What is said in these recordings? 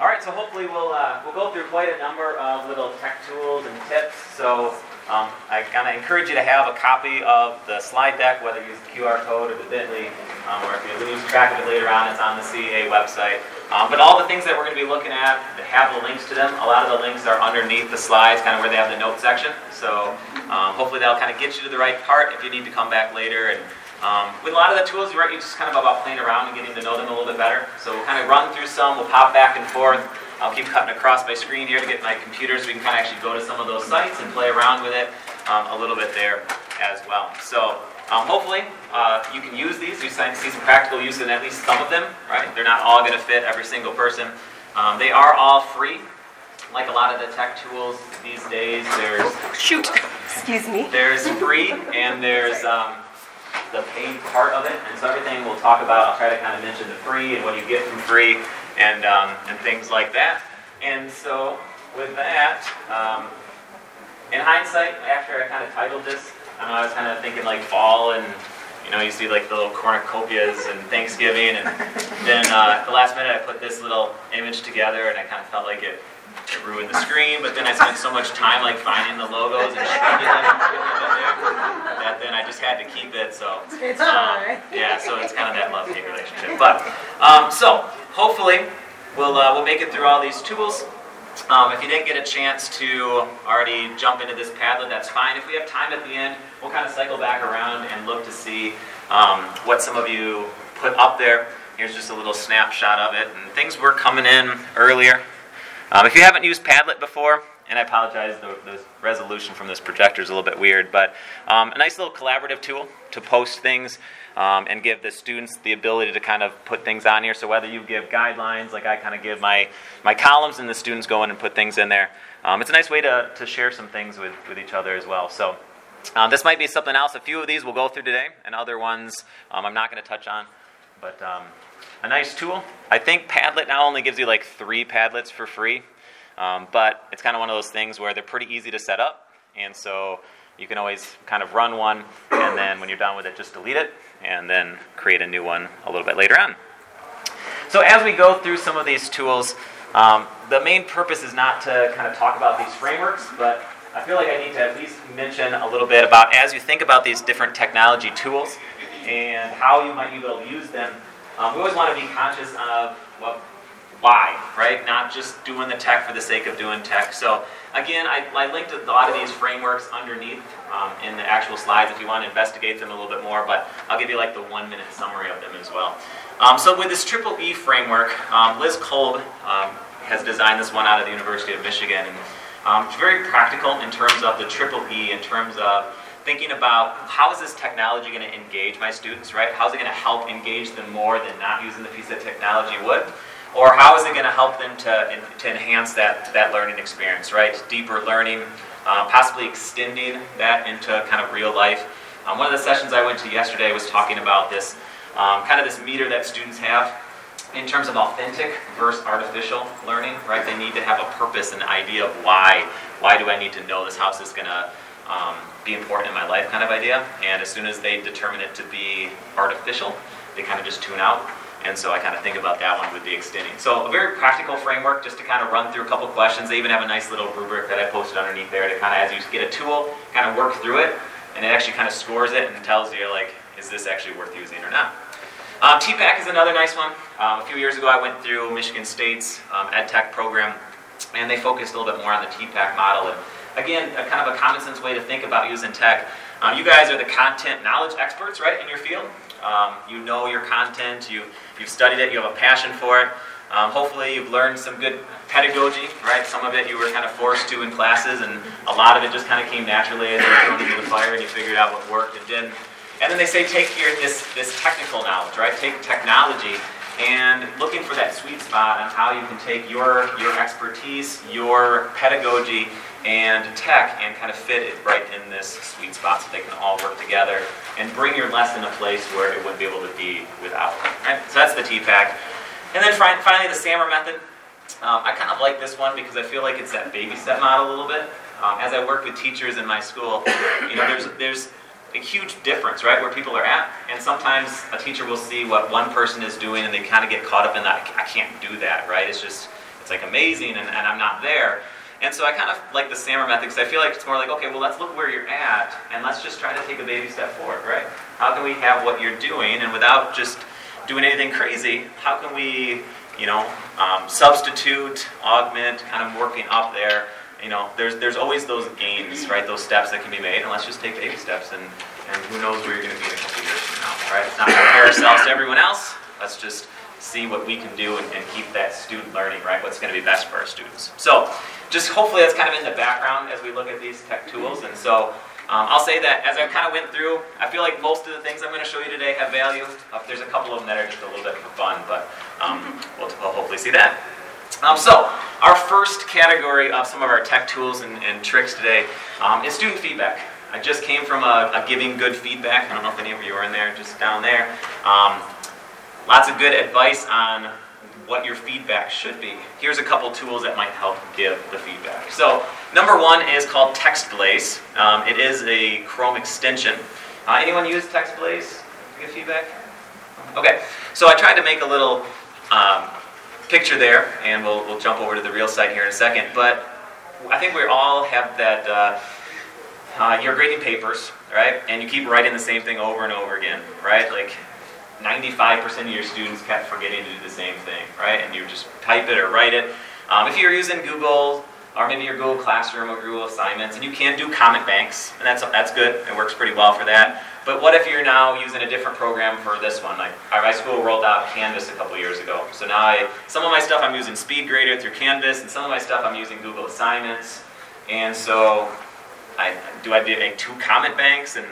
All right, so hopefully we'll uh, we'll go through quite a number of little tech tools and tips. So um, I kind of encourage you to have a copy of the slide deck, whether you use the QR code or the Bitly, um, or if you lose track of it later on, it's on the CA website. Um, but all the things that we're going to be looking at have the links to them. A lot of the links are underneath the slides, kind of where they have the note section. So um, hopefully that'll kind of get you to the right part if you need to come back later and um, with a lot of the tools, right, you just kind of about playing around and getting to know them a little bit better. So we'll kind of run through some, we'll pop back and forth. I'll keep cutting across my screen here to get my computer so we can kind of actually go to some of those sites and play around with it um, a little bit there as well. So um, hopefully uh, you can use these. You see some practical use in at least some of them, right? They're not all going to fit every single person. Um, they are all free. Like a lot of the tech tools these days, there's shoot. Excuse me. There's free and there's um, the paid part of it. And so everything we'll talk about, I'll try to kind of mention the free and what you get from free and, um, and things like that. And so with that, um, in hindsight, after I kind of titled this, I, know, I was kind of thinking like fall and you know, you see like the little cornucopias and Thanksgiving, and then uh, the last minute I put this little image together, and I kind of felt like it it ruined the screen, but then I spent so much time like finding the logos and shrinking them that then I just had to keep it. So um, yeah, so it's kind of that love hate relationship. But um, so hopefully we'll uh, we'll make it through all these tools. Um, if you didn't get a chance to already jump into this Padlet, that's fine. If we have time at the end, we'll kind of cycle back around and look to see um, what some of you put up there. Here's just a little snapshot of it. And things were coming in earlier. Um, if you haven't used Padlet before, and I apologize, the, the resolution from this projector is a little bit weird, but um, a nice little collaborative tool to post things um, and give the students the ability to kind of put things on here. So whether you give guidelines, like I kind of give my, my columns, and the students go in and put things in there, um, it's a nice way to, to share some things with, with each other as well. So um, this might be something else. A few of these we'll go through today, and other ones um, I'm not going to touch on. But a nice tool. I think Padlet now only gives you like three Padlets for free, um, but it's kind of one of those things where they're pretty easy to set up, and so you can always kind of run one, and then when you're done with it, just delete it, and then create a new one a little bit later on. So as we go through some of these tools, um, the main purpose is not to kind of talk about these frameworks, but I feel like I need to at least mention a little bit about as you think about these different technology tools and how you might be able to use them um, we always want to be conscious of well, why, right? Not just doing the tech for the sake of doing tech. So again, I, I linked a lot of these frameworks underneath um, in the actual slides if you want to investigate them a little bit more, but I'll give you like the one minute summary of them as well. Um, so with this triple E framework, um, Liz Kolb um, has designed this one out of the University of Michigan. And, um, it's very practical in terms of the triple E, in terms of thinking about how is this technology going to engage my students, right? How is it going to help engage them more than not using the piece of technology would? Or how is it going to help them to, to enhance that, that learning experience, right? Deeper learning, um, possibly extending that into kind of real life. Um, one of the sessions I went to yesterday was talking about this, um, kind of this meter that students have in terms of authentic versus artificial learning, right? They need to have a purpose and idea of why. Why do I need to know this? How is this going to um, be important in my life kind of idea. And as soon as they determine it to be artificial, they kind of just tune out. And so I kind of think about that one with the extending. So a very practical framework just to kind of run through a couple questions. They even have a nice little rubric that I posted underneath there to kind of, as you get a tool, kind of work through it. And it actually kind of scores it and tells you, like, is this actually worth using or not? Um, TPACK is another nice one. Um, a few years ago, I went through Michigan State's um, EdTech program, and they focused a little bit more on the TPACK model. And again, a kind of a common sense way to think about using tech. Um, you guys are the content knowledge experts, right, in your field. Um, you know your content, you, you've studied it, you have a passion for it. Um, hopefully, you've learned some good pedagogy, right? Some of it you were kind of forced to in classes, and a lot of it just kind of came naturally as you were thrown into the fire and you figured out what worked and didn't. And then they say take here this, this technical knowledge, right? Take technology and looking for that sweet spot on how you can take your, your expertise, your pedagogy, and tech and kind of fit it right in this sweet spot so they can all work together and bring your lesson a place where it wouldn't be able to be without. Right? So that's the TPACK. And then finally, the SAMR method. Um, I kind of like this one because I feel like it's that baby step model a little bit. Um, as I work with teachers in my school, you know, there's there's a huge difference, right, where people are at. And sometimes a teacher will see what one person is doing and they kind of get caught up in that. I can't do that, right? It's just it's like amazing, and, and I'm not there. And so I kind of like the SAMR method because I feel like it's more like, okay, well, let's look where you're at and let's just try to take a baby step forward, right? How can we have what you're doing and without just doing anything crazy, how can we, you know, um, substitute, augment, kind of working up there? You know, there's, there's always those gains, right? Those steps that can be made, and let's just take baby steps, and, and who knows where you're going to be in a couple years from now, right? Let's not compare ourselves to everyone else. Let's just see what we can do and, and keep that student learning, right? What's going to be best for our students. So, just hopefully that's kind of in the background as we look at these tech tools. And so um, I'll say that as I kind of went through, I feel like most of the things I'm going to show you today have value. Uh, there's a couple of them that are just a little bit for fun, but um, we'll, we'll, hopefully see that. Um, so our first category of some of our tech tools and, and tricks today um, is student feedback. I just came from a, a, giving good feedback. I don't know if any of you are in there, just down there. Lots of good advice on what your feedback should be. Here's a couple tools that might help give the feedback. So, number one is called TextBlaze. Um, it is a Chrome extension. Uh, anyone use TextBlaze to give feedback? Okay, so I tried to make a little um, picture there, and we'll, we'll jump over to the real site here in a second. But I think we all have that. Uh, uh, you're grading papers, right? And you keep writing the same thing over and over again, right? Like 95% of your students kept forgetting to do the same thing, right? And you just type it or write it. Um, if you're using Google, or maybe your Google Classroom or Google Assignments, and you can do comment banks, and that's, that's good. It works pretty well for that. But what if you're now using a different program for this one? Like our high school rolled out Canvas a couple years ago. So now I, some of my stuff I'm using SpeedGrader through Canvas, and some of my stuff I'm using Google Assignments. And so I, do I make two comment banks and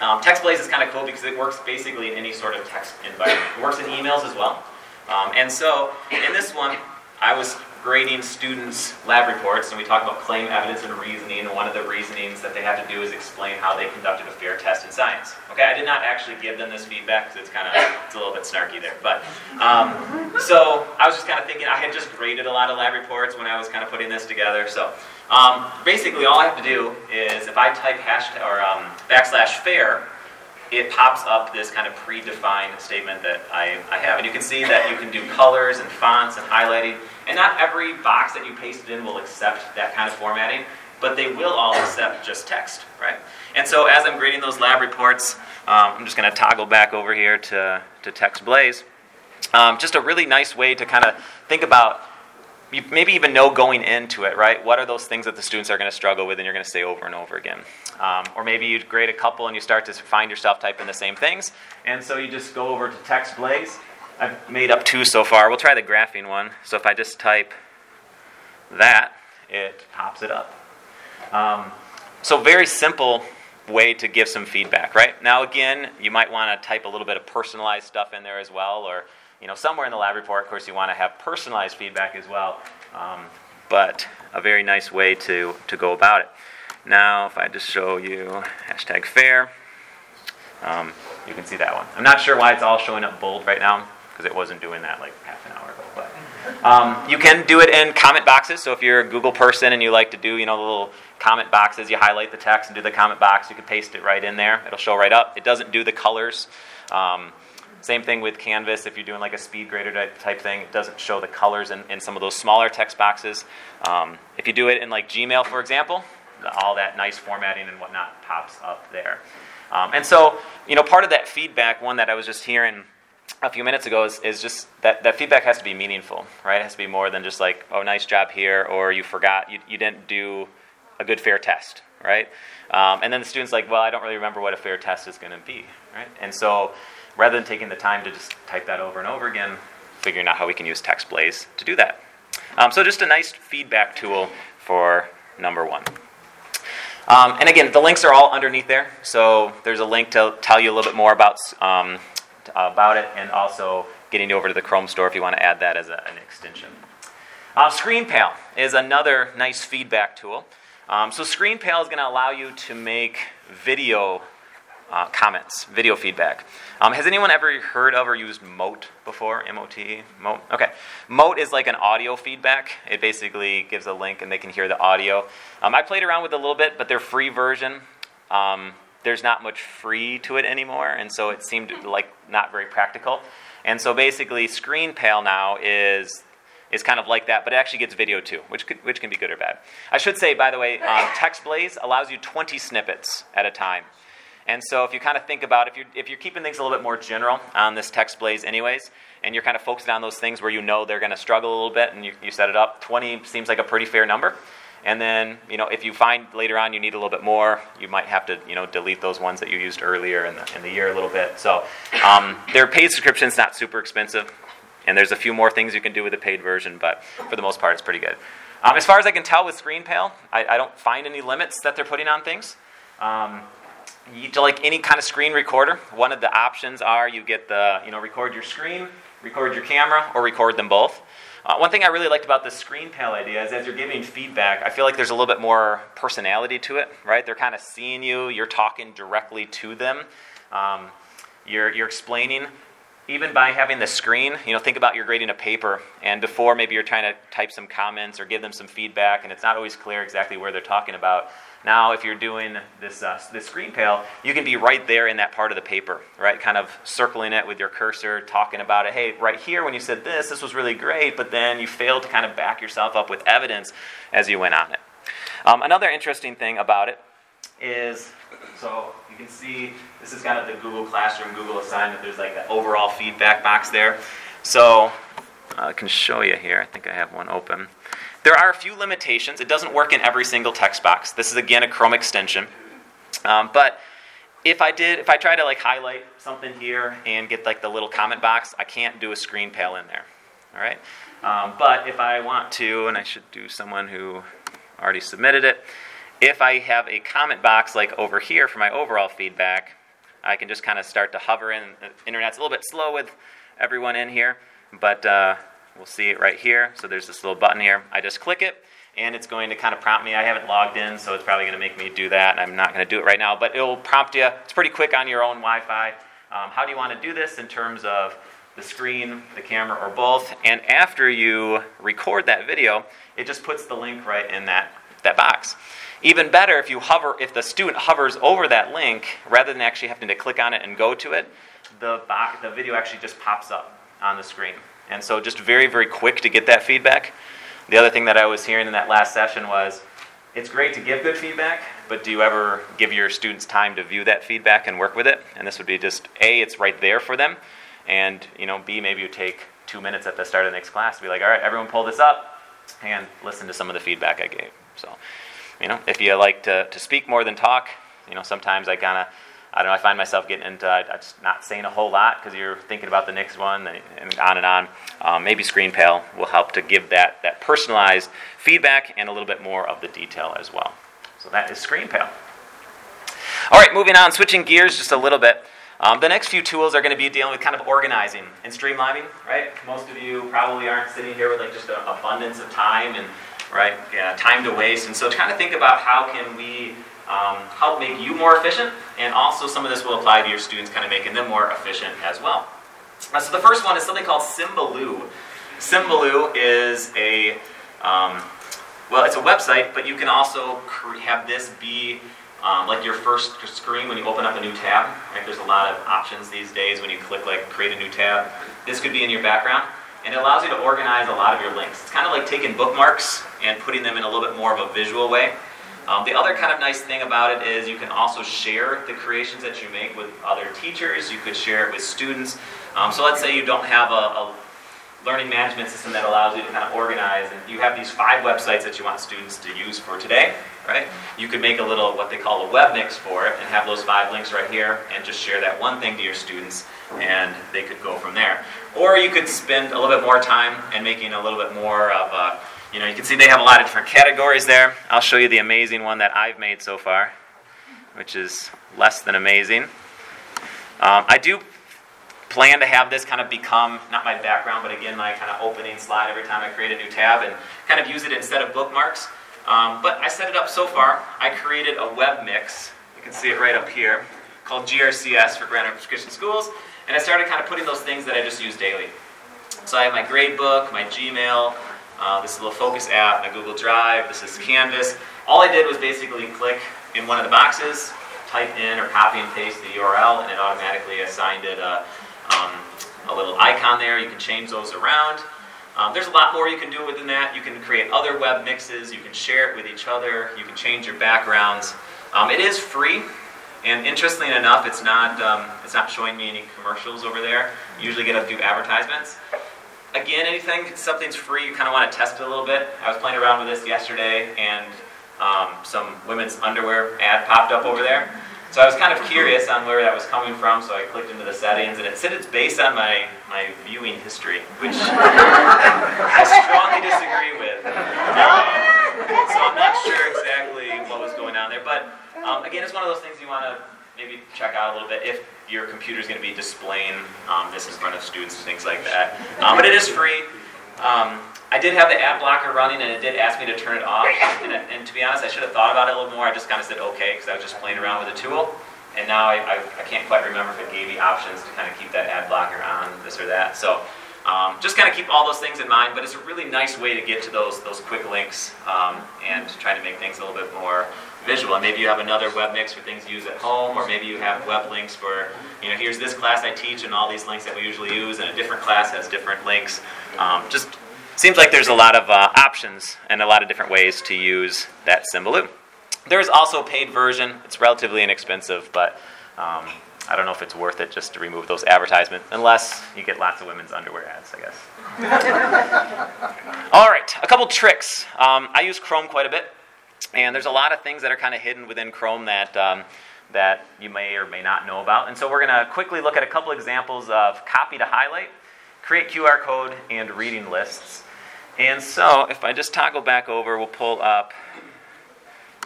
um, TextBlaze is kind of cool because it works basically in any sort of text environment. It works in emails as well. Um, and so in this one, I was grading students' lab reports, and we talked about claim evidence and reasoning, and one of the reasonings that they have to do is explain how they conducted a fair test in science. Okay, I did not actually give them this feedback because it's kind of it's a little bit snarky there, but um, so I was just kind of thinking I had just graded a lot of lab reports when I was kind of putting this together, so um, basically, all I have to do is if I type hashtag or um, backslash fair, it pops up this kind of predefined statement that I, I have. And you can see that you can do colors and fonts and highlighting. And not every box that you pasted in will accept that kind of formatting, but they will all accept just text, right? And so as I'm grading those lab reports, um, I'm just going to toggle back over here to, to TextBlaze. Um, just a really nice way to kind of think about you maybe even know going into it, right? What are those things that the students are going to struggle with and you're going to say over and over again? Um, or maybe you grade a couple and you start to find yourself typing the same things. And so you just go over to text Blaze. I've made up two so far. We'll try the graphing one. So if I just type that, it pops it up. Um, so very simple way to give some feedback, right? Now again, you might want to type a little bit of personalized stuff in there as well, or you know, somewhere in the lab report, of course, you want to have personalized feedback as well, um, but a very nice way to, to go about it. Now, if I just show you hashtag fair, um, you can see that one. I'm not sure why it's all showing up bold right now, because it wasn't doing that like half an hour ago. But um, you can do it in comment boxes. So if you're a Google person and you like to do, you know, the little comment boxes, you highlight the text and do the comment box. You can paste it right in there. It'll show right up. It doesn't do the colors. Um, same thing with Canvas. If you're doing like a SpeedGrader type thing, it doesn't show the colors in, in some of those smaller text boxes. Um, if you do it in like Gmail, for example, all that nice formatting and whatnot pops up there. Um, and so, you know, part of that feedback, one that I was just hearing a few minutes ago, is, is just that, that feedback has to be meaningful, right? It has to be more than just like, oh, nice job here, or you forgot, you, you didn't do a good fair test, right? Um, and then the student's like, well, I don't really remember what a fair test is going to be, right? And so, rather than taking the time to just type that over and over again, figuring out how we can use TextBlaze to do that. Um, so just a nice feedback tool for number one. Um, and again, the links are all underneath there. So there's a link to tell you a little bit more about, um, about it and also getting you over to the Chrome store if you want to add that as a, an extension. Uh, ScreenPal is another nice feedback tool. Um, so ScreenPal is going to allow you to make video uh, comments, video feedback. Um, has anyone ever heard of or used Mote before? M O T? Mote? Okay. Mote is like an audio feedback. It basically gives a link and they can hear the audio. Um, I played around with it a little bit, but their free version, um, there's not much free to it anymore, and so it seemed like not very practical. And so basically, ScreenPal now is is kind of like that, but it actually gets video too, which, could, which can be good or bad. I should say, by the way, um, TextBlaze allows you 20 snippets at a time. And so if you kind of think about if you're, if you're keeping things a little bit more general on this text blaze, anyways, and you're kind of focused on those things where you know they're going to struggle a little bit and you, you set it up, 20 seems like a pretty fair number. And then, you know, if you find later on you need a little bit more, you might have to, you know, delete those ones that you used earlier in the, in the year a little bit. So um, their paid subscription's not super expensive. And there's a few more things you can do with the paid version, but for the most part, it's pretty good. Um, as far as I can tell with ScreenPal, I, I, don't find any limits that they're putting on things. Um, you, like any kind of screen recorder, one of the options are you get the, you know, record your screen, record your camera, or record them both. Uh, one thing I really liked about the ScreenPal idea is as you're giving feedback, I feel like there's a little bit more personality to it, right? They're kind of seeing you, you're talking directly to them, um, you're, you're explaining even by having the screen, you know, think about you're grading a paper, and before maybe you're trying to type some comments or give them some feedback, and it's not always clear exactly where they're talking about. Now, if you're doing this uh, this ScreenPal, you can be right there in that part of the paper, right? Kind of circling it with your cursor, talking about it. Hey, right here, when you said this, this was really great, but then you failed to kind of back yourself up with evidence as you went on it. Um, another interesting thing about it is so you can see this is kind of the Google Classroom, Google assignment. There's like the overall feedback box there. So I can show you here. I think I have one open. There are a few limitations. It doesn't work in every single text box. This is again a Chrome extension. Um, but if I did, if I try to like highlight something here and get like the little comment box, I can't do a ScreenPal in there. All right. Um, but if I want to, and I should do someone who already submitted it, if I have a comment box like over here for my overall feedback, I can just kind of start to hover in. The internet's a little bit slow with everyone in here, but uh, we'll see it right here. So there's this little button here. I just click it, and it's going to kind of prompt me. I haven't logged in, so it's probably going to make me do that. I'm not going to do it right now, but it will prompt you. It's pretty quick on your own Wi Fi. Um, how do you want to do this in terms of the screen, the camera, or both? And after you record that video, it just puts the link right in that, that box. Even better, if you hover, if the student hovers over that link, rather than actually having to click on it and go to it, the, box, the video actually just pops up on the screen. And so just very, very quick to get that feedback. The other thing that I was hearing in that last session was, it's great to give good feedback, but do you ever give your students time to view that feedback and work with it? And this would be just A, it's right there for them, and you know, B, maybe you take two minutes at the start of the next class to be like, all right, everyone pull this up and listen to some of the feedback I gave. So you know, if you like to, to speak more than talk, you know, sometimes I kind of, I don't know, I find myself getting into uh, just not saying a whole lot because you're thinking about the next one and on and on. Um, maybe ScreenPal will help to give that, that personalized feedback and a little bit more of the detail as well. So that is ScreenPal. All right, moving on, switching gears just a little bit. Um, the next few tools are going to be dealing with kind of organizing and streamlining, right? Most of you probably aren't sitting here with like just an abundance of time and right? Yeah, time to waste. And so to think about how can we um, help make you more efficient, and also some of this will apply to your students, kind of making them more efficient as well. Uh, so the first one is something called Symbaloo. Symbaloo is a um, well, it's a website, but you can also have this be um, like your first screen when you open up a new tab. Right? There's a lot of options these days when you click like create a new tab. This could be in your background and it allows you to organize a lot of your links. It's kind of like taking bookmarks and putting them in a little bit more of a visual way. Um, the other kind of nice thing about it is you can also share the creations that you make with other teachers. You could share it with students. Um, so let's say you don't have a, a, learning management system that allows you to kind of organize, and you have these five websites that you want students to use for today, right? You could make a little what they call a web mix for it and have those five links right here and just share that one thing to your students, and they could go from there. Or you could spend a little bit more time and making a little bit more of a, you know, you can see they have a lot of different categories there. I'll show you the amazing one that I've made so far, which is less than amazing. Um, I do plan to have this kind of become not my background, but again my kind of opening slide every time I create a new tab and kind of use it instead of bookmarks. Um, but I set it up so far. I created a web mix. You can see it right up here called GRCS for Grand Rapids Christian Schools. And I started kind of putting those things that I just use daily. So I have my grade book, my Gmail, uh, this is a little Focus app, my Google Drive, this is Canvas. All I did was basically click in one of the boxes, type in or copy and paste the URL, and it automatically assigned it a, um, a little icon there. You can change those around. Um, there's a lot more you can do within that. You can create other web mixes. You can share it with each other. You can change your backgrounds. Um, it is free, and interestingly enough, it's not um, it's not showing me any commercials over there. You usually get a few advertisements. Again, anything something's free, you kind of want to test it a little bit. I was playing around with this yesterday, and um, some women's underwear ad popped up over there. So I was kind of curious on where that was coming from, so I clicked into the settings, and it said it's based on my, my viewing history, which I strongly disagree with. Um, so I'm not sure exactly what was going on there, but um, again, it's one of those things you want to maybe check out a little bit if your computer is going to be displaying um, this in front of students and things like that. Um, but it is free. Um, I did have the ad blocker running, and it did ask me to turn it off. And, and to be honest, I should have thought about it a little more. I just kind of said okay because I was just playing around with the tool. And now I, I, I, can't quite remember if it gave me options to kind of keep that ad blocker on, this or that. So um, just kind of keep all those things in mind. But it's a really nice way to get to those those quick links um, and try to make things a little bit more visual. And maybe you have another web mix for things you use at home, or maybe you have web links for, you know, here's this class I teach and all these links that we usually use, and a different class has different links. Um, just seems like there's a lot of uh, options and a lot of different ways to use that Symbaloo. There's also a paid version. It's relatively inexpensive, but um, I don't know if it's worth it just to remove those advertisements, unless you get lots of women's underwear ads, I guess. All right, a couple tricks. Um, I use Chrome quite a bit. And there's a lot of things that are kind of hidden within Chrome that, um, that you may or may not know about. And so we're going to quickly look at a couple examples of copy to highlight, create QR code, and reading lists. And so if I just toggle back over, we'll pull up.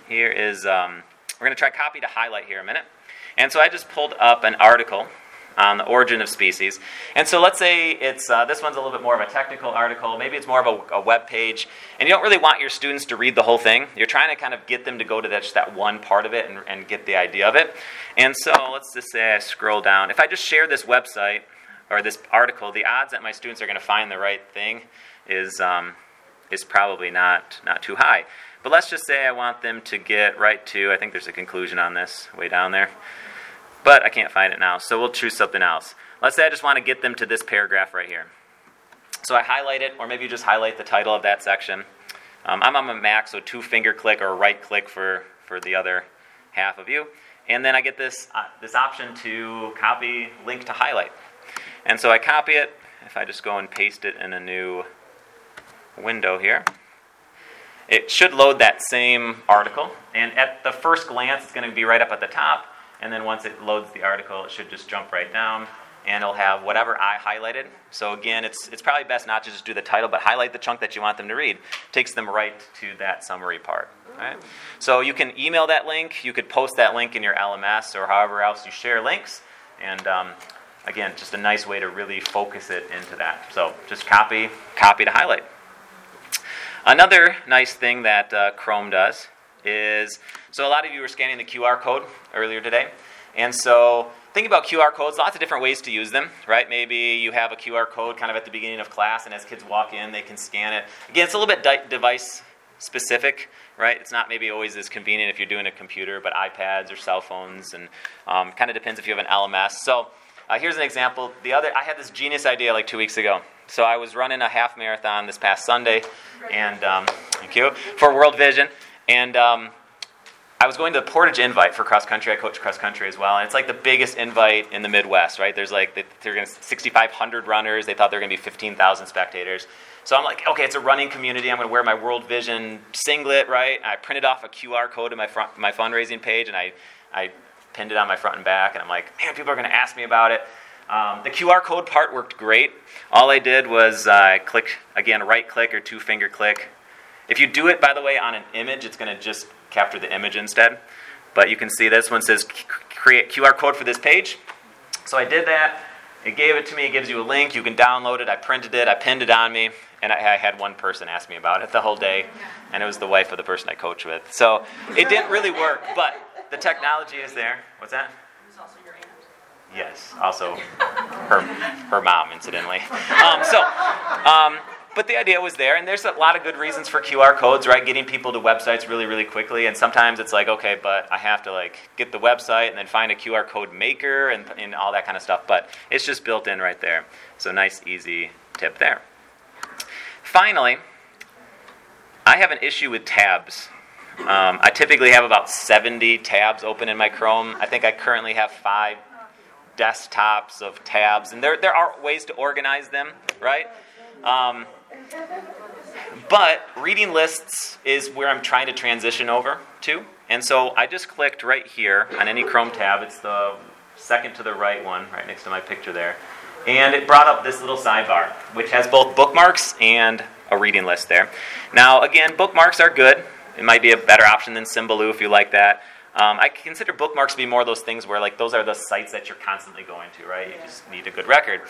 Here is, um, we're going to try copy to highlight here a minute. And so I just pulled up an article on the origin of species. And so let's say it's uh, this one's a little bit more of a technical article. Maybe it's more of a, a, web page, and you don't really want your students to read the whole thing. You're trying to kind of get them to go to that, just that one part of it and, and get the idea of it. And so let's just say I scroll down. If I just share this website or this article, the odds that my students are going to find the right thing is um, is probably not not too high. But let's just say I want them to get right to. I think there's a conclusion on this way down there but I can't find it now, so we'll choose something else. Let's say I just want to get them to this paragraph right here. So I highlight it, or maybe you just highlight the title of that section. Um, I'm on my Mac, so two finger click or right click for, for the other half of you. And then I get this, uh, this option to copy link to highlight. And so I copy it. If I just go and paste it in a new window here, it should load that same article. And at the first glance, it's going to be right up at the top and then once it loads the article, it should just jump right down and it'll have whatever I highlighted. So again, it's, it's probably best not to just do the title, but highlight the chunk that you want them to read. It takes them right to that summary part. Right? So you can email that link, you could post that link in your LMS or however else you share links. And um, again, just a nice way to really focus it into that. So just copy, copy to highlight. Another nice thing that uh, Chrome does is so a lot of you were scanning the QR code earlier today. And so think about QR codes, lots of different ways to use them, right? Maybe you have a QR code kind of at the beginning of class, and as kids walk in, they can scan it. Again, it's a little bit device specific, right? It's not maybe always as convenient if you're doing a computer, but iPads or cell phones, and um, kind of depends if you have an LMS. So uh, here's an example. The other, I had this genius idea like two weeks ago. So I was running a half marathon this past Sunday, and um, thank you for World Vision, and um, I was going to the Portage Invite for cross country. I coach cross country as well, and it's like the biggest invite in the Midwest, right? There's like they're going to 6,500 runners. They thought they were going to be 15,000 spectators. So I'm like, okay, it's a running community. I'm going to wear my World Vision singlet, right? I printed off a QR code in my front, my fundraising page, and I, I pinned it on my front and back. And I'm like, man, people are going to ask me about it. Um, the QR code part worked great. All I did was uh, click again, right click or two finger click. If you do it, by the way, on an image, it's going to just capture the image instead. But you can see this one says create QR code for this page. So I did that. It gave it to me. It gives you a link. You can download it. I printed it. I pinned it on me. And I, I had one person ask me about it the whole day. And it was the wife of the person I coach with. So it didn't really work. But the technology is there. What's that? It also your aunt. Yes, also her, her mom, incidentally. Um, so, um, but the idea was there, and there's a lot of good reasons for QR codes, right? Getting people to websites really, really quickly, and sometimes it's like, okay, but I have to like get the website and then find a QR code maker and, and all that kind of stuff. But it's just built in right there. So nice, easy tip there. finally, I have an issue with tabs. Um, I typically have about 70 tabs open in my Chrome. I think I currently have five desktops of tabs, and there, there are ways to organize them, right? Um, but reading lists is where I'm trying to transition over to. And so I just clicked right here on any Chrome tab. It's the second to the right one, right next to my picture there. And it brought up this little sidebar, which has both bookmarks and a reading list there. Now, again, bookmarks are good. It might be a better option than Symbaloo if you like that. Um, I consider bookmarks to be more of those things where, like, those are the sites that you're constantly going to, right? You just need a good record.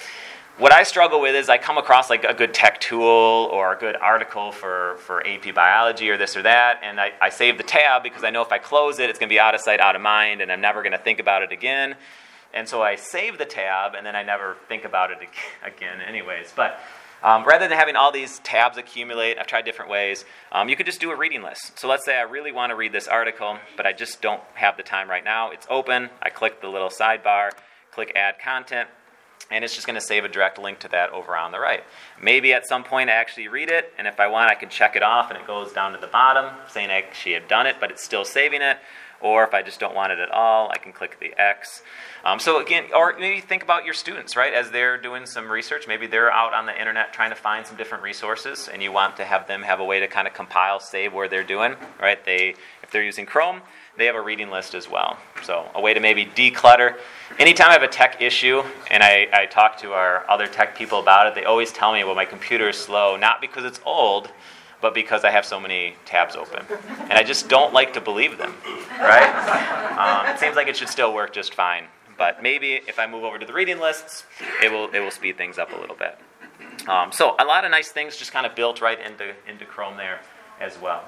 What I struggle with is I come across like a good tech tool or a good article for, for AP biology or this or that, and I, I save the tab because I know if I close it, it's going to be out of sight, out of mind, and I'm never going to think about it again. And so I save the tab, and then I never think about it again, anyways. But um, rather than having all these tabs accumulate, I've tried different ways. Um, you could just do a reading list. So let's say I really want to read this article, but I just don't have the time right now. It's open. I click the little sidebar, click Add Content, and it's just going to save a direct link to that over on the right. Maybe at some point I actually read it, and if I want, I can check it off, and it goes down to the bottom saying I actually have done it, but it's still saving it. Or if I just don't want it at all, I can click the X. Um, so again, or maybe think about your students, right? As they're doing some research, maybe they're out on the internet trying to find some different resources, and you want to have them have a way to kind of compile, save where they're doing, right? They, if they're using Chrome, they have a reading list as well. So, a way to maybe declutter. Anytime I have a tech issue and I, I talk to our other tech people about it, they always tell me, well, my computer is slow, not because it's old, but because I have so many tabs open. And I just don't like to believe them, right? Um, it seems like it should still work just fine. But maybe if I move over to the reading lists, it will, it will speed things up a little bit. Um, so, a lot of nice things just kind of built right into, into Chrome there as well.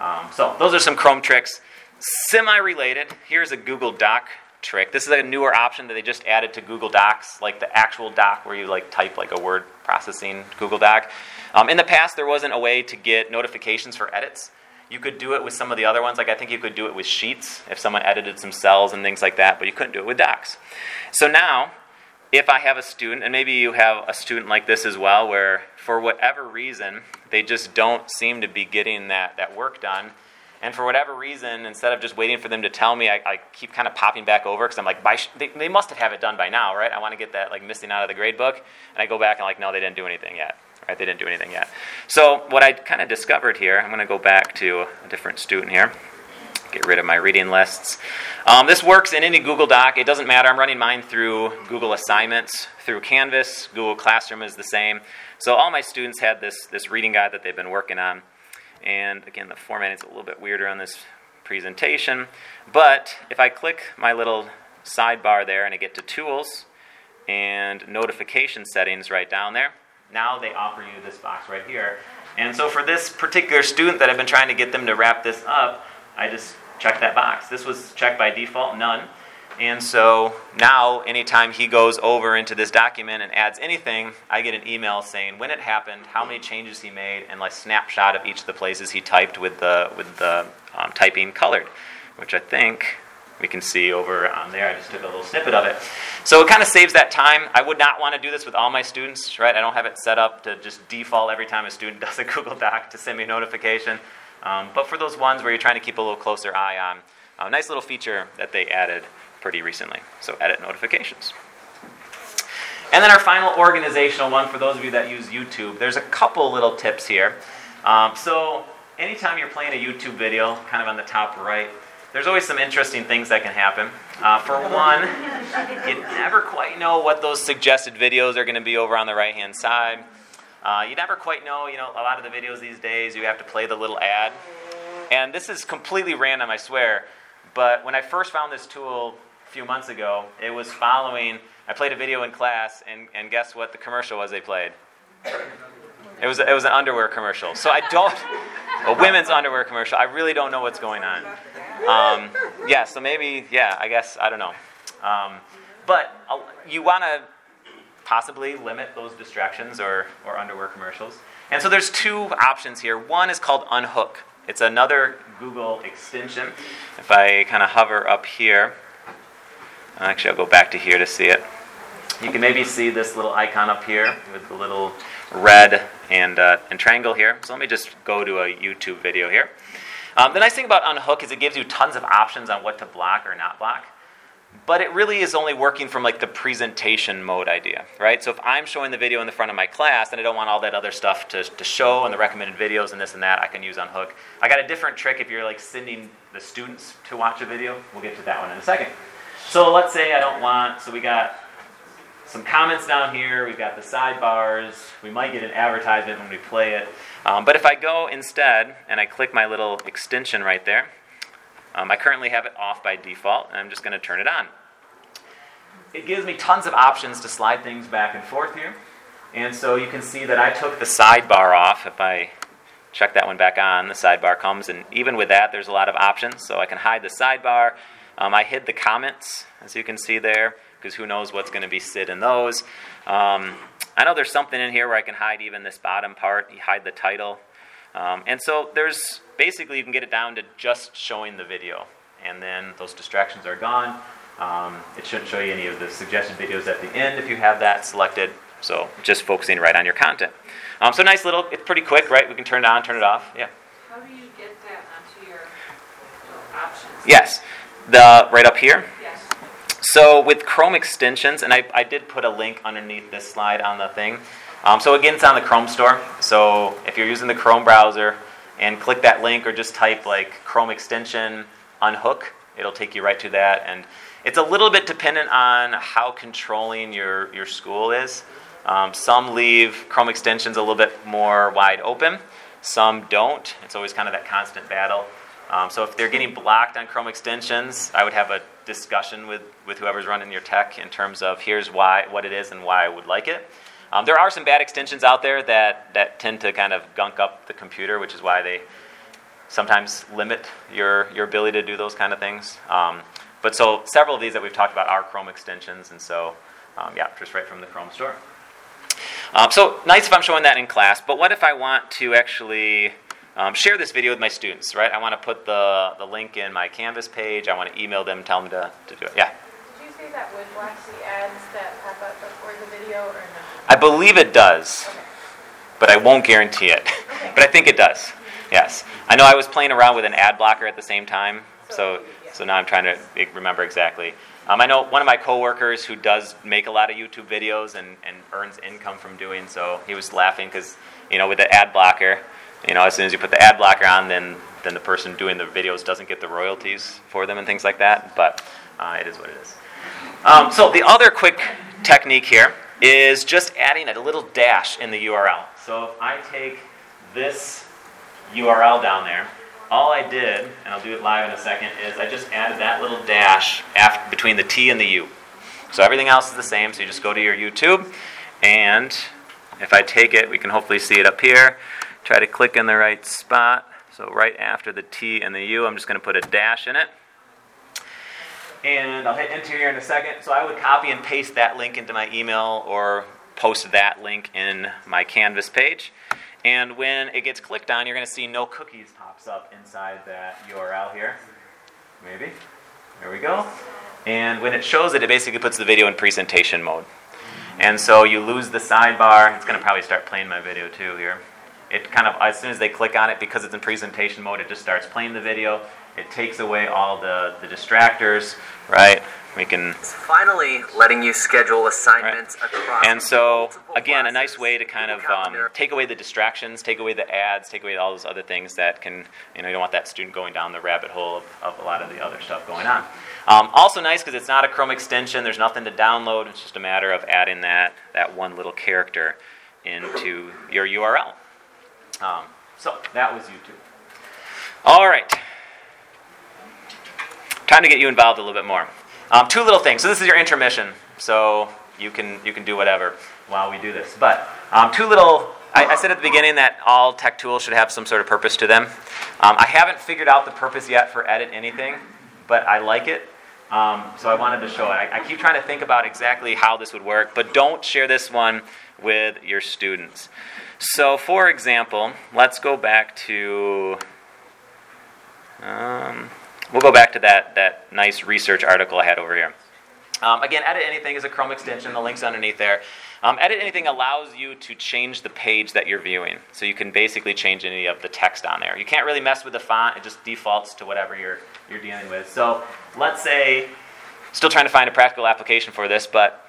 Um, so, those are some Chrome tricks. Semi related, here's a Google Doc trick. This is a newer option that they just added to Google Docs, like the actual doc where you like type like a word processing Google Doc. Um, in the past, there wasn't a way to get notifications for edits. You could do it with some of the other ones, like I think you could do it with Sheets if someone edited some cells and things like that, but you couldn't do it with Docs. So now, if I have a student, and maybe you have a student like this as well, where for whatever reason they just don't seem to be getting that, that work done, and for whatever reason, instead of just waiting for them to tell me, I, I keep kind of popping back over because I'm like, sh- they, they must have it done by now, right? I want to get that like missing out of the grade book. And I go back and like, no, they didn't do anything yet. Right? They didn't do anything yet. So what I kind of discovered here, I'm going to go back to a different student here. Get rid of my reading lists. Um, this works in any Google Doc. It doesn't matter. I'm running mine through Google Assignments, through Canvas. Google Classroom is the same. So all my students had this, this reading guide that they've been working on. And again, the formatting is a little bit weirder on this presentation. But if I click my little sidebar there and I get to Tools and Notification Settings right down there, now they offer you this box right here. And so for this particular student that I've been trying to get them to wrap this up, I just checked that box. This was checked by default, none. And so now, anytime he goes over into this document and adds anything, I get an email saying when it happened, how many changes he made, and like snapshot of each of the places he typed with the with the um, typing colored, which I think we can see over on there. I just took a little snippet of it. So it kind of saves that time. I would not want to do this with all my students, right? I don't have it set up to just default every time a student does a Google Doc to send me a notification. Um, but for those ones where you're trying to keep a little closer eye on, a nice little feature that they added pretty recently. So edit notifications. And then our final organizational one for those of you that use YouTube. There's a couple little tips here. Um, so anytime you're playing a YouTube video, kind of on the top right, there's always some interesting things that can happen. Uh, for one, you never quite know what those suggested videos are going to be over on the right hand side. Uh, you never quite know, you know, a lot of the videos these days, you have to play the little ad. And this is completely random, I swear. But when I first found this tool few months ago. It was following, I played a video in class, and, and guess what the commercial was they played? It was, it was an underwear commercial. So I don't, a women's underwear commercial. I really don't know what's going on. Um, yeah, so maybe, yeah, I guess, I don't know. Um, but you want to possibly limit those distractions or, or underwear commercials. And so there's two options here. One is called Unhook. It's another Google extension. If I kind of hover up here, Actually, I'll go back to here to see it. You can maybe see this little icon up here with the little red and, uh, and triangle here. So let me just go to a YouTube video here. Um, the nice thing about Unhook is it gives you tons of options on what to block or not block. But it really is only working from like the presentation mode idea, right? So if I'm showing the video in the front of my class and I don't want all that other stuff to, to show and the recommended videos and this and that, I can use Unhook. I got a different trick if you're like sending the students to watch a video. We'll get to that one in a second. So let's say I don't want, so we got some comments down here, we've got the sidebars, we might get an advertisement when we play it. Um, but if I go instead and I click my little extension right there, um, I currently have it off by default, and I'm just going to turn it on. It gives me tons of options to slide things back and forth here. And so you can see that I took the sidebar off. If I check that one back on, the sidebar comes, and even with that, there's a lot of options. So I can hide the sidebar. Um, I hid the comments, as you can see there, because who knows what's going to be sit in those. Um, I know there's something in here where I can hide even this bottom part. You hide the title. Um, and so there's basically you can get it down to just showing the video, and then those distractions are gone. Um, it shouldn't show you any of the suggested videos at the end if you have that selected. So just focusing right on your content. Um, so nice little, it's pretty quick, right? We can turn it on, turn it off. Yeah. How do you get that onto your options? Yes. The right up here. Yes. So with Chrome extensions, and I, I did put a link underneath this slide on the thing. Um, so again, it's on the Chrome store. So if you're using the Chrome browser and click that link or just type like Chrome extension unhook, it'll take you right to that. And it's a little bit dependent on how controlling your, your school is. Um, some leave Chrome extensions a little bit more wide open. Some don't. It's always kind of that constant battle. Um, so if they're getting blocked on Chrome extensions, I would have a discussion with, with whoever's running your tech in terms of here's why, what it is, and why I would like it. Um, there are some bad extensions out there that, that tend to kind of gunk up the computer, which is why they sometimes limit your, your ability to do those kind of things. Um, but so several of these that we've talked about are Chrome extensions, and so um, yeah, just right from the Chrome store. Um, so nice if I'm showing that in class, but what if I want to actually um, share this video with my students, right? I want to put the, the link in my Canvas page. I want to email them, tell them to, to do it. Yeah? Did you say that would block the ads that pop up before the video or no? I believe it does, Okay. but I won't guarantee it. Okay. but I think it does. Yes. I know I was playing around with an ad blocker at the same time, so, so now I'm trying to remember exactly. Um, I know one of my coworkers who does make a lot of YouTube videos and, and earns income from doing so. He was laughing because, you know, with the ad blocker, you know, as soon as you put the ad blocker on, then, then the person doing the videos doesn't get the royalties for them and things like that. But uh, it is what it is. Um, so the other quick technique here is just adding a little dash in the URL. So if I take this URL down there, all I did, and I'll do it live in a second, is I just added that little dash after, between the T and the U. So everything else is the same. So you just go to your YouTube, and if I take it, we can hopefully see it up here. Try to click in the right spot. So right after the T and the U, I'm just going to put a dash in it. And I'll hit enter here in a second. So I would copy and paste that link into my email or post that link in my Canvas page. And when it gets clicked on, you're going to see no cookies pops up inside that URL here. Maybe. There we go. And when it shows it, it basically puts the video in presentation mode. And so you lose the sidebar. It's going to probably start playing my video too here. It kind of, as soon as they click on it, because it's in presentation mode, it just starts playing the video. It takes away all the, the distractors, right? We can It's finally letting you schedule assignments across. and so, again, a nice way to kind of um, take away the distractions, take away the ads, take away all those other things that can, you know, you don't want that student going down the rabbit hole of, of a lot of the other stuff going on. Um, also nice because it's not a Chrome extension. There's nothing to download. It's just a matter of adding that that one little character into your URL. Um, so that was YouTube. All right. Time to get you involved a little bit more. Um, two little things. So this is your intermission. So you can you can do whatever while we do this. But um, two little. I, I said at the beginning that all tech tools should have some sort of purpose to them. Um, I haven't figured out the purpose yet for edit anything, but I like it. Um, so I wanted to show it. I, I keep trying to think about exactly how this would work, but don't share this one with your students. So, for example, let's go back to. Um, we'll go back to that, that nice research article I had over here. Um, again, edit anything is a Chrome extension. The link's underneath there. Um, edit anything allows you to change the page that you're viewing. So you can basically change any of the text on there. You can't really mess with the font, it just defaults to whatever you're, you're dealing with. So let's say, still trying to find a practical application for this, but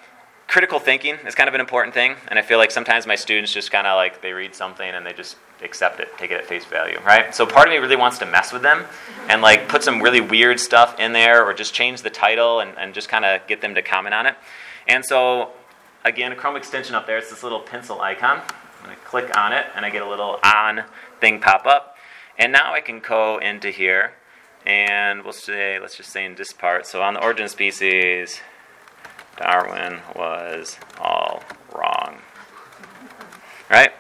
critical thinking is kind of an important thing. And I feel like sometimes my students just kind of like they read something and they just accept it, take it at face value, right? So part of me really wants to mess with them and like put some really weird stuff in there or just change the title and, and just kind of get them to comment on it. And so again, a Chrome extension up there. It's this little pencil icon. I'm going to click on it, and I get a little on thing pop up. And now I can go into here, and we'll say, let's just say in this part. So on the origin species, Darwin was all wrong. Right?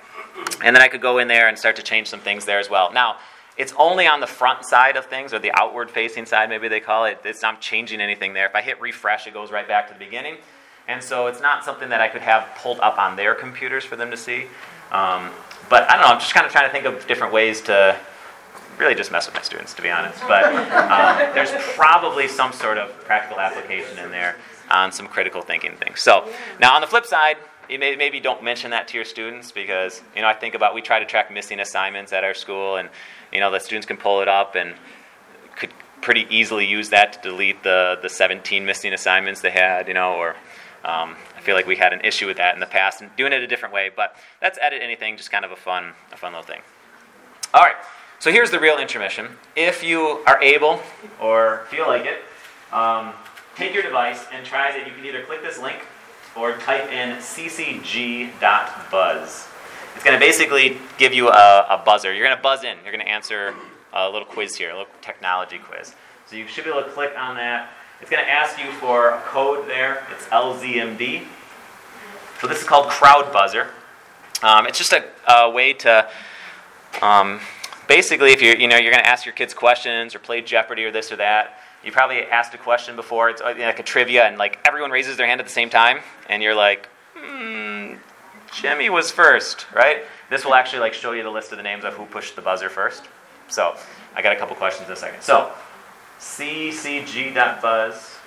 And then I could go in there and start to change some things there as well. Now, it's only on the front side of things, or the outward facing side, maybe they call it. It's not changing anything there. If I hit refresh, it goes right back to the beginning. And so it's not something that I could have pulled up on their computers for them to see. Um, but I don't know, I'm just kind of trying to think of different ways to really just mess with my students, to be honest. But um, there's probably some sort of practical application in there on some critical thinking things. So now on the flip side, you may, maybe don't mention that to your students because you know I think about we try to track missing assignments at our school, and you know the students can pull it up and could pretty easily use that to delete the the 17 missing assignments they had, you know, or um, I feel like we had an issue with that in the past and doing it a different way, but that's edit anything, just kind of a fun, a fun little thing. All right, so here's the real intermission. If you are able or feel like it, um, take your device and try it. You can either click this link or type in ccg.buzz. It's going to basically give you a, a buzzer. You're going to buzz in. You're going to answer a little quiz here, a little technology quiz. So you should be able to click on that it's going to ask you for a code there. It's LZMD. So this is called Crowd Buzzer. Um, it's just a, a way to um, basically, if you're you know you're going to ask your kids questions or play Jeopardy or this or that. You probably asked a question before. It's uh, like a trivia, and like everyone raises their hand at the same time, and you're like, hmm, Jimmy was first, right? This will actually like show you the list of the names of who pushed the buzzer first. So I got a couple questions in a second. So ccg.buzz,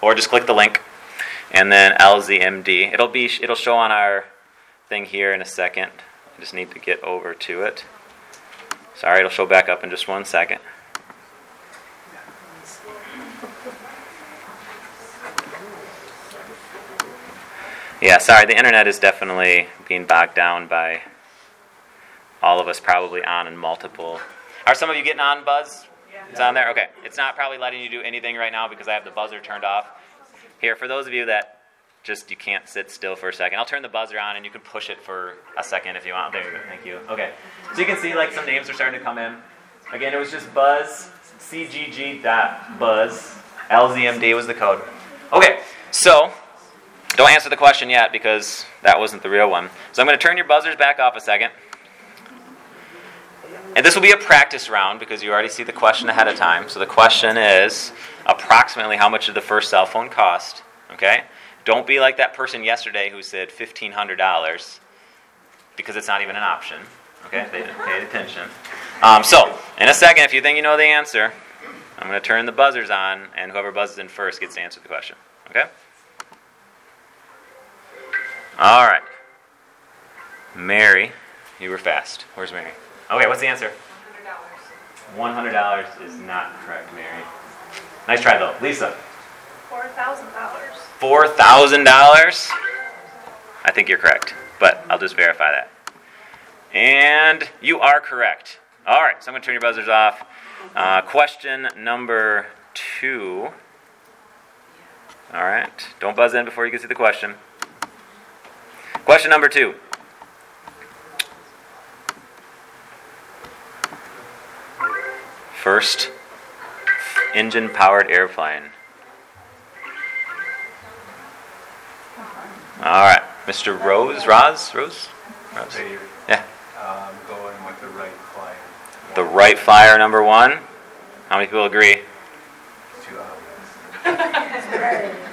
or just click the link, and then LZMD. It'll be it'll show on our thing here in a second. I just need to get over to it. Sorry, it'll show back up in just one second. Yeah, sorry, the internet is definitely being bogged down by all of us probably on in multiple. Are some of you getting on Buzz? It's on there? Okay. It's not probably letting you do anything right now because I have the buzzer turned off. Here, for those of you that just you can't sit still for a second, I'll turn the buzzer on and you can push it for a second if you want. There you go. Thank you. Okay. So you can see like some names are starting to come in. Again, it was just buzz, cgg.buzz. LZMD was the code. Okay. So don't answer the question yet because that wasn't the real one. So I'm going to turn your buzzers back off a second. And this will be a practice round because you already see the question ahead of time. So the question is approximately how much did the first cell phone cost? Okay? Don't be like that person yesterday who said $1,500 because it's not even an option. Okay? They didn't pay attention. Um, so, in a second, if you think you know the answer, I'm going to turn the buzzers on, and whoever buzzes in first gets to answer the question. Okay? All right. Mary, you were fast. Where's Mary? Okay, what's the answer? One hundred dollars One hundred dollars is not correct, Mary. Nice try though, Lisa. Four thousand dollars. Four thousand dollars. I think you're correct, but I'll just verify that. And you are correct. All right, so I'm going to turn your buzzers off. Uh, question number two. All right, don't buzz in before you can see the question. Question number two. First engine powered airplane? All right, Mr. Rose, Roz, Rose, Rose. Yeah. I'm going with the Wright Flyer. The Wright Flyer number one. How many people agree? Two hours.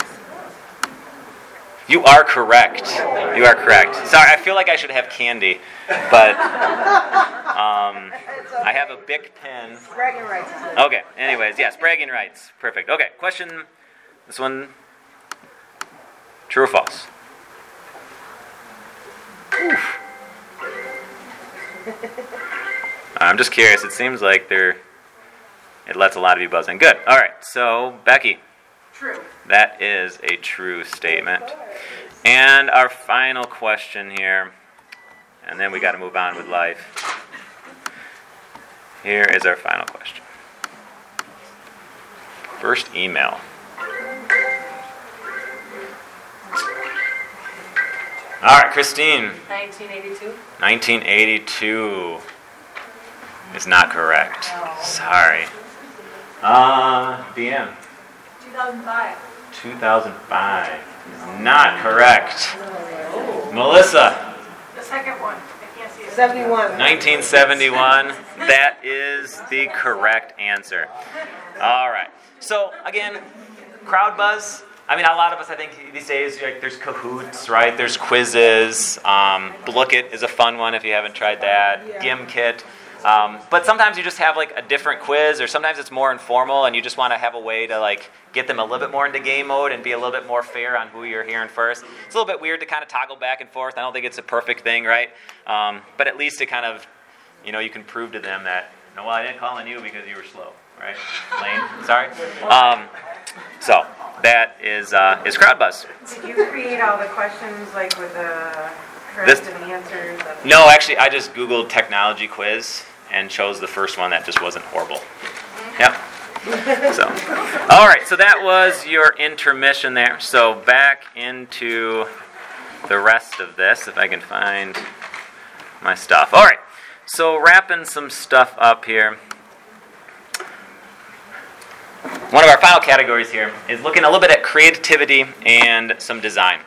You are correct. You are correct. Sorry, I feel like I should have candy, but um, I have a Bic pen. Bragging rights. Okay. Anyways, yes, bragging rights. Perfect. Okay. Question. This one. True or false? I'm just curious. It seems like they're. It lets a lot of you buzz in. Good. All right. So Becky, True. that is a true statement. And our final question here, and then we got to move on with life. Here is our final question. First email. All right, Christine. 1982? 1982 is not correct. Sorry. Uh, DM. 2005. 2005 is not correct. Melissa, The second one. I can't see it. 71. 1971. That is the correct answer. All right. So again, crowd buzz. I mean, a lot of us, I think, these days, like, there's Kahoots, right? There's quizzes. Um, Blooket is a fun one if you haven't tried that. Gimkit. Um, but sometimes you just have like a different quiz, or sometimes it's more informal, and you just want to have a way to like get them a little bit more into game mode and be a little bit more fair on who you're hearing first. It's a little bit weird to kind of toggle back and forth. I don't think it's a perfect thing, right? Um, but at least it kind of, you know, you can prove to them that, no, well, I didn't call on you because you were slow, right? Lane, sorry. Um, so that is uh, is CrowdBuzz. Did you create all the questions like with the This- correct and answers? No, actually, I just Googled technology quiz and chose the first one that just wasn't horrible. Yep. So, all right. So that was your intermission there. So back into the rest of this, if I can find my stuff. All right. So wrapping some stuff up here. One of our final categories here is looking a little bit at creativity and some design.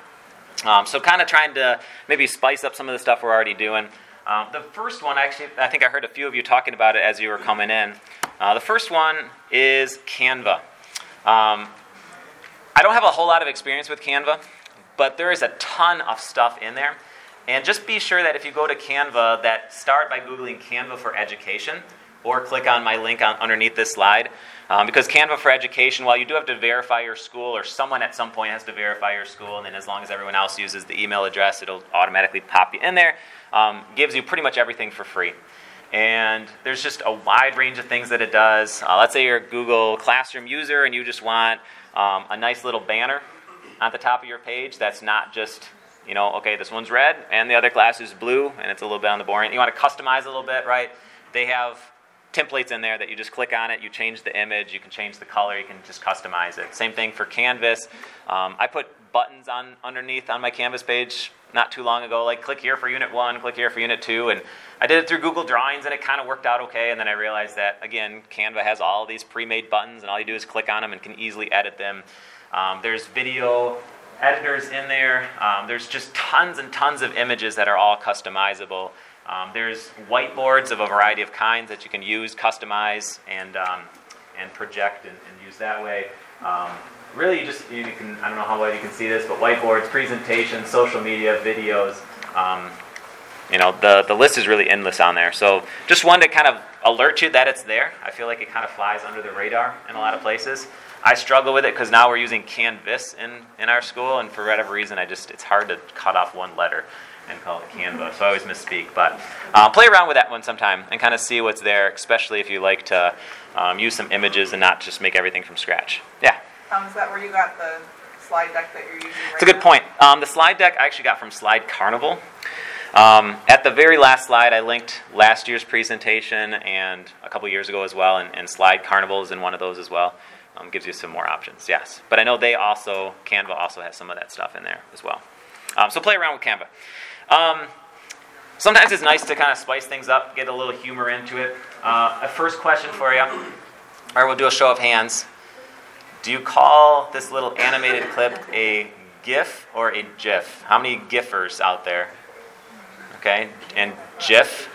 Um, so, kind of trying to maybe spice up some of the stuff we're already doing. Um, the first one, actually, I think I heard a few of you talking about it as you were coming in. Uh, the first one is Canva. Um, I don't have a whole lot of experience with Canva, but there is a ton of stuff in there. And just be sure that if you go to Canva, that start by Googling Canva for Education or click on my link on, underneath this slide. Um, because Canva for Education, while you do have to verify your school, or someone at some point has to verify your school, and then as long as everyone else uses the email address, it'll automatically pop you in there, um, gives you pretty much everything for free. And there's just a wide range of things that it does. Uh, let's say you're a Google Classroom user and you just want um, a nice little banner on the top of your page that's not just, you know, okay, this one's red and the other class is blue and it's a little bit on the boring. You want to customize a little bit, right? They have templates in there that you just click on it, you change the image, you can change the color, you can just customize it. Same thing for Canvas. Um, I put buttons on underneath on my Canvas page not too long ago, like click here for Unit One, click here for Unit Two, and I did it through Google Drawings, and it kind of worked out okay. And then I realized that again, Canva has all these pre-made buttons, and all you do is click on them and can easily edit them. Um, there's video editors in there. Um, there's just tons and tons of images that are all customizable. Um, there's whiteboards of a variety of kinds that you can use, customize, and um, and project and, and use that way. Really, just you can I don't know how well you can see this, but whiteboards, presentations, social media, videos. Um, you know, the the list is really endless on there. So just one to kind of alert you that it's there. I feel like it kind of flies under the radar in a lot of places. I struggle with it because now we're using Canvas in, in our school, and for whatever reason, I just it's hard to cut off one letter and call it Canva. So I always misspeak. But uh, play around with that one sometime and kind of see what's there, especially if you like to um, use some images and not just make everything from scratch. Yeah. Is that where you got the slide deck that you're using right It's a good now? point. Um, the slide deck I actually got from Slide Carnival. Um, at the very last slide, I linked last year's presentation and a couple years ago as well, and, and Slide Carnival is in one of those as well. Um, gives you some more options, yes. But I know they also, Canva also has some of that stuff in there as well. Um, so play around with Canva. Um, sometimes it's nice to kind of spice things up, get a little humor into it. Uh, a first question for you, or we'll do a show of hands. Do you call this little animated clip a GIF or a GIF? How many GIFers out there? Okay, and GIF?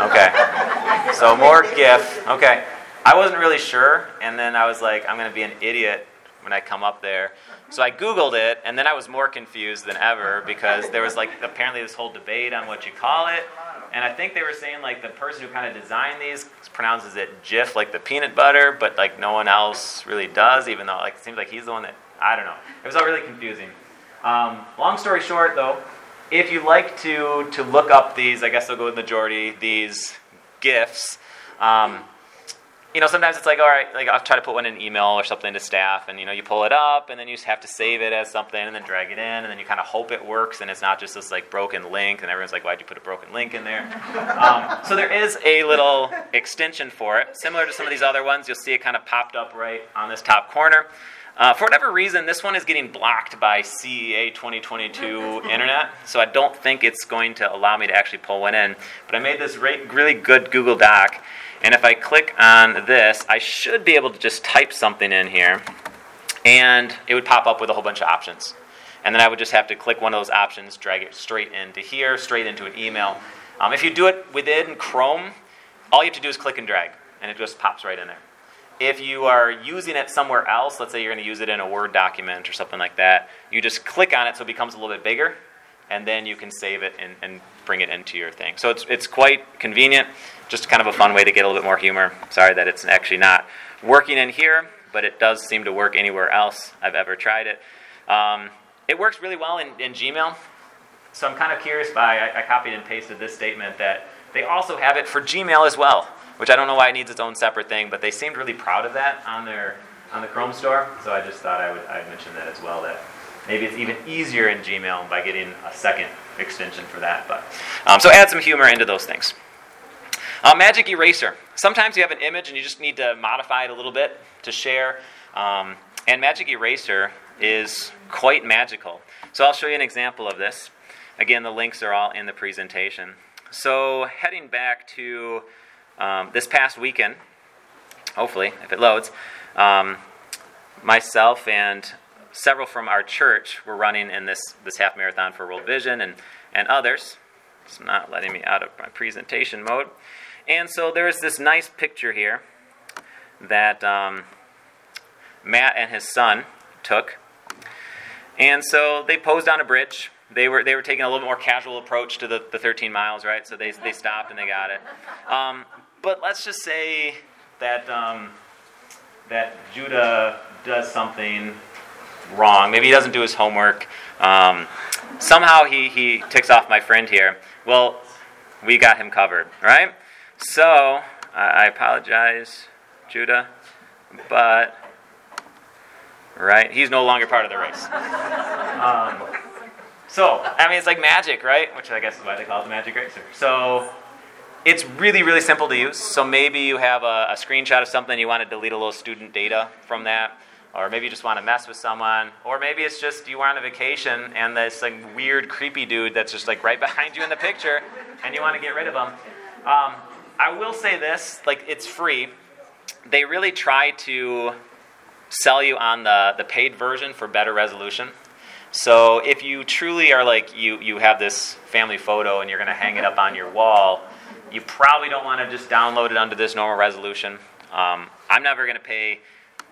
Okay, so more GIF. Okay, I wasn't really sure, and then I was like, I'm going to be an idiot when I come up there. So I Googled it, and then I was more confused than ever because there was like apparently this whole debate on what you call it. And I think they were saying like the person who kind of designed these pronounces it Jif, like the peanut butter, but like no one else really does, even though like it seems like he's the one that I don't know. It was all really confusing. Um, long story short, though, if you like to to look up these, I guess I'll go with the majority these gifts. Um, you know, sometimes it's like, all right, like I'll try to put one in an email or something to staff, and you know, you pull it up, and then you just have to save it as something, and then drag it in, and then you kind of hope it works, and it's not just this like broken link, and everyone's like, why'd you put a broken link in there? Um, so there is a little extension for it, similar to some of these other ones. You'll see it kind of popped up right on this top corner. Uh, for whatever reason, this one is getting blocked by CEA 2022 Internet, so I don't think it's going to allow me to actually pull one in. But I made this re- really good Google Doc, and if I click on this, I should be able to just type something in here, and it would pop up with a whole bunch of options. And then I would just have to click one of those options, drag it straight into here, straight into an email. Um, if you do it within Chrome, all you have to do is click and drag, and it just pops right in there. If you are using it somewhere else, let's say you're going to use it in a Word document or something like that, you just click on it so it becomes a little bit bigger, and then you can save it and, and bring it into your thing. So it's, it's quite convenient, just kind of a fun way to get a little bit more humor. Sorry that it's actually not working in here, but it does seem to work anywhere else I've ever tried it. Um, it works really well in, in Gmail. So I'm kind of curious by, I, I copied and pasted this statement that they also have it for Gmail as well which I don't know why it needs its own separate thing, but they seemed really proud of that on their on the Chrome store. So I just thought I would I'd mention that as well. That maybe it's even easier in Gmail by getting a second extension for that. But um, so add some humor into those things. Uh, Magic Eraser. Sometimes you have an image and you just need to modify it a little bit to share. Um, and Magic Eraser is quite magical. So I'll show you an example of this. Again, the links are all in the presentation. So heading back to um, this past weekend, hopefully, if it loads, um, myself and several from our church were running in this, this half marathon for World Vision and, and others. It's not letting me out of my presentation mode. And so there's this nice picture here that um, Matt and his son took. And so they posed on a bridge. They were, they were taking a little more casual approach to the, the 13 miles, right? So they, they stopped and they got it. Um, but let's just say that um, that Judah does something wrong. Maybe he doesn't do his homework. Um, somehow he, he ticks off my friend here. Well, we got him covered, right? So I apologize, Judah, but right, he's no longer part of the race. Um, so I mean, it's like magic, right? Which I guess is why they call it the Magic Eraser. So it's really, really simple to use. So maybe you have a, a, screenshot of something, you want to delete a little student data from that, or maybe you just want to mess with someone, or maybe it's just you are on a vacation and this like weird, creepy dude that's just like right behind you in the picture, and you want to get rid of him. Um, I will say this: like it's free. They really try to sell you on the the paid version for better resolution. So if you truly are like you you have this family photo and you're going to hang it up on your wall you probably don't want to just download it under this normal resolution. Um, I'm never going to pay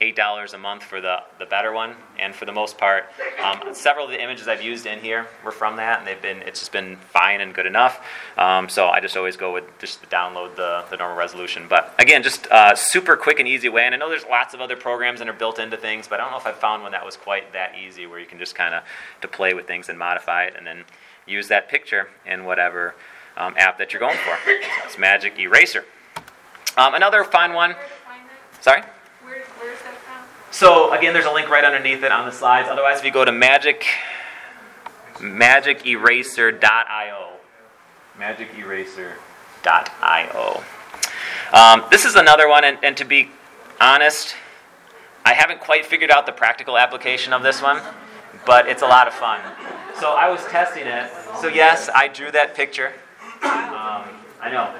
$8 a month for the, the better one, and for the most part, um, several of the images I've used in here were from that, and they've been it's just been fine and good enough. Um, so I just always go with just the download the, the normal resolution. But again, just uh, super quick and easy way. And I know there's lots of other programs that are built into things, but I don't know if I found one that was quite that easy, where you can just kind of to play with things and modify it, and then use that picture in whatever um, app that you're going for. So it's Magic Eraser. Um, another fun one. Sorry? Where, where's that from? So again, there's a link right underneath it on the slides. Otherwise, if you go to magic magiceraser.io, magiceraser.io. Um, this is another one, and, and to be honest, I haven't quite figured out the practical application of this one, but it's a lot of fun. So I was testing it. So yes, I drew that picture. Um, I know.